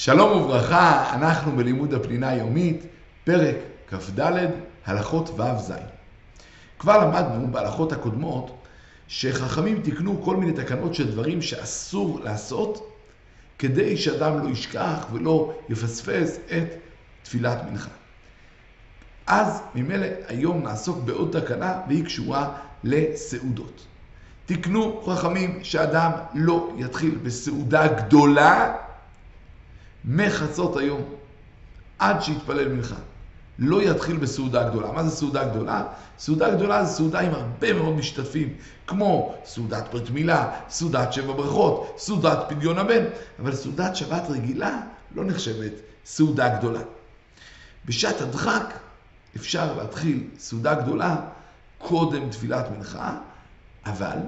שלום וברכה, אנחנו בלימוד הפנינה היומית, פרק כ"ד, הלכות ו"ז. כבר למדנו בהלכות הקודמות שחכמים תיקנו כל מיני תקנות של דברים שאסור לעשות כדי שאדם לא ישכח ולא יפספס את תפילת מנחה. אז ממילא היום נעסוק בעוד תקנה והיא קשורה לסעודות. תיקנו חכמים שאדם לא יתחיל בסעודה גדולה מחצות היום עד שיתפלל מנחה. לא יתחיל בסעודה גדולה. מה זה סעודה גדולה? סעודה גדולה זה סעודה עם הרבה מאוד משתתפים, כמו סעודת ברית מילה, סעודת שבע ברכות, סעודת פדיון הבן, אבל סעודת שבת רגילה לא נחשבת סעודה גדולה. בשעת הדחק אפשר להתחיל סעודה גדולה קודם תפילת מנחה, אבל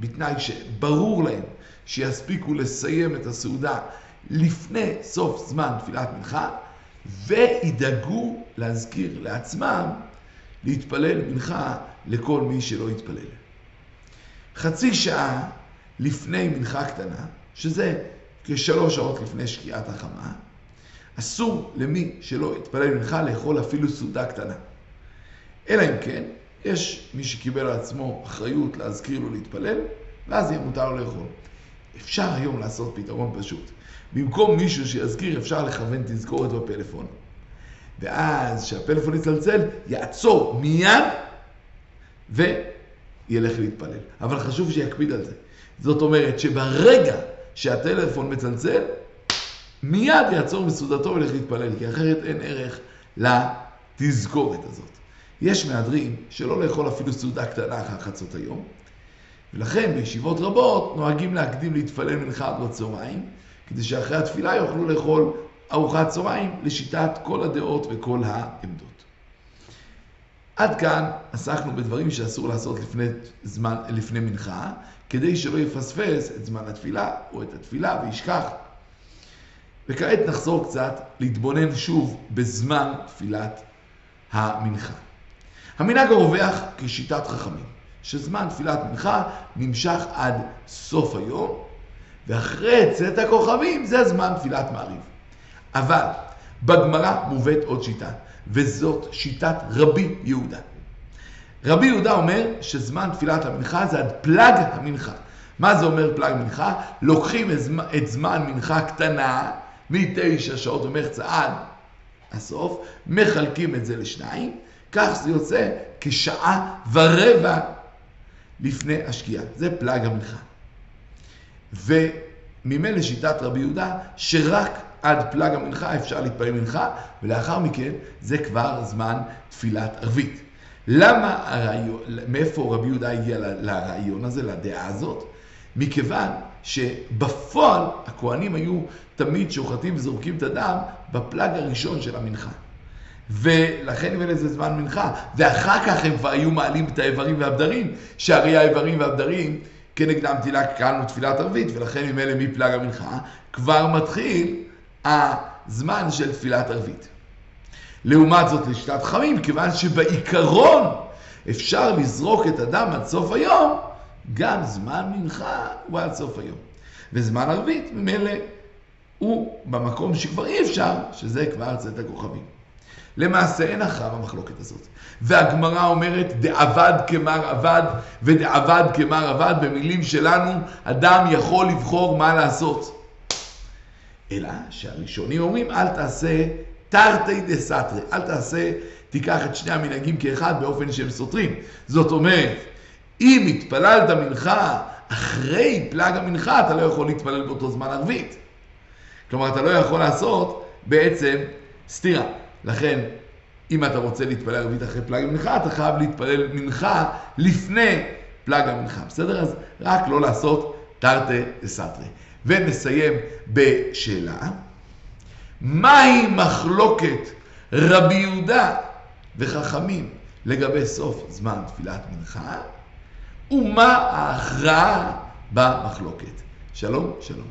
בתנאי שברור להם שיספיקו לסיים את הסעודה לפני סוף זמן תפילת מנחה, וידאגו להזכיר לעצמם להתפלל מנחה לכל מי שלא יתפלל. חצי שעה לפני מנחה קטנה, שזה כשלוש שעות לפני שקיעת החמה, אסור למי שלא יתפלל מנחה לאכול אפילו סעודה קטנה. אלא אם כן, יש מי שקיבל על עצמו אחריות להזכיר לו להתפלל, ואז יהיה מותר לו לאכול. אפשר היום לעשות פתרון פשוט. במקום מישהו שיזכיר, אפשר לכוון תזכורת בפלאפון. ואז כשהפלאפון יצלצל, יעצור מיד וילך להתפלל. אבל חשוב שיקפיד על זה. זאת אומרת שברגע שהטלפון מצלצל, מיד יעצור מסעודתו וילך להתפלל, כי אחרת אין ערך לתזכורת הזאת. יש מהדרים שלא לאכול אפילו סעודה קטנה אחר חצות היום, ולכן בישיבות רבות נוהגים להקדים להתפלל מנחה עד בצהריים, כדי שאחרי התפילה יוכלו לאכול ארוחת צהריים לשיטת כל הדעות וכל העמדות. עד כאן עסקנו בדברים שאסור לעשות לפני, זמן, לפני מנחה, כדי שלא יפספס את זמן התפילה או את התפילה וישכח. וכעת נחזור קצת להתבונן שוב בזמן תפילת המנחה. המנהג הרווח כשיטת חכמים, שזמן תפילת מנחה נמשך עד סוף היום, ואחרי צאת הכוכבים זה זמן תפילת מעריב. אבל בגמרא מובאת עוד שיטה, וזאת שיטת רבי יהודה. רבי יהודה אומר שזמן תפילת המנחה זה עד פלג המנחה. מה זה אומר פלג מנחה? לוקחים את זמן מנחה קטנה מתשע שעות ומחצה עד הסוף, מחלקים את זה לשניים, כך זה יוצא כשעה ורבע לפני השקיעה. זה פלג המנחה. וממילא שיטת רבי יהודה, שרק עד פלג המנחה אפשר להתפלל מנחה, ולאחר מכן זה כבר זמן תפילת ערבית. למה הרעיון, מאיפה רבי יהודה הגיע לרעיון הזה, לדעה הזאת? מכיוון שבפועל הכוהנים היו תמיד שוחטים וזורקים את הדם בפלג הראשון של המנחה. ולכן נראה לזה זמן מנחה, ואחר כך הם כבר היו מעלים את האיברים והבדרים, שהרי האיברים והבדרים כנגדם תהילה קראנו תפילת ערבית, ולכן ממילא מפלג המנחה כבר מתחיל הזמן של תפילת ערבית. לעומת זאת לשיטת חכמים, כיוון שבעיקרון אפשר לזרוק את הדם עד סוף היום, גם זמן מנחה הוא עד סוף היום. וזמן ערבית ממילא הוא במקום שכבר אי אפשר, שזה כבר צאת הכוכבים. למעשה אין הכרעה במחלוקת הזאת. והגמרא אומרת, דעבד כמר עבד ודעבד כמר עבד, במילים שלנו, אדם יכול לבחור מה לעשות. אלא שהראשונים אומרים, אל תעשה תרתי דה סתרי, אל תעשה, תיקח את שני המנהגים כאחד באופן שהם סותרים. זאת אומרת, אם התפללת מנחה אחרי פלג המנחה, אתה לא יכול להתפלל באותו זמן ערבית. כלומר, אתה לא יכול לעשות בעצם סתירה. לכן, אם אתה רוצה להתפלל ערבית אחרי פלג המנחה, אתה חייב להתפלל מנחה לפני פלג המנחה. בסדר? אז רק לא לעשות תרתי דסתרי. ונסיים בשאלה, מהי מחלוקת רבי יהודה וחכמים לגבי סוף זמן תפילת מנחה, ומה ההכרעה במחלוקת. שלום, שלום.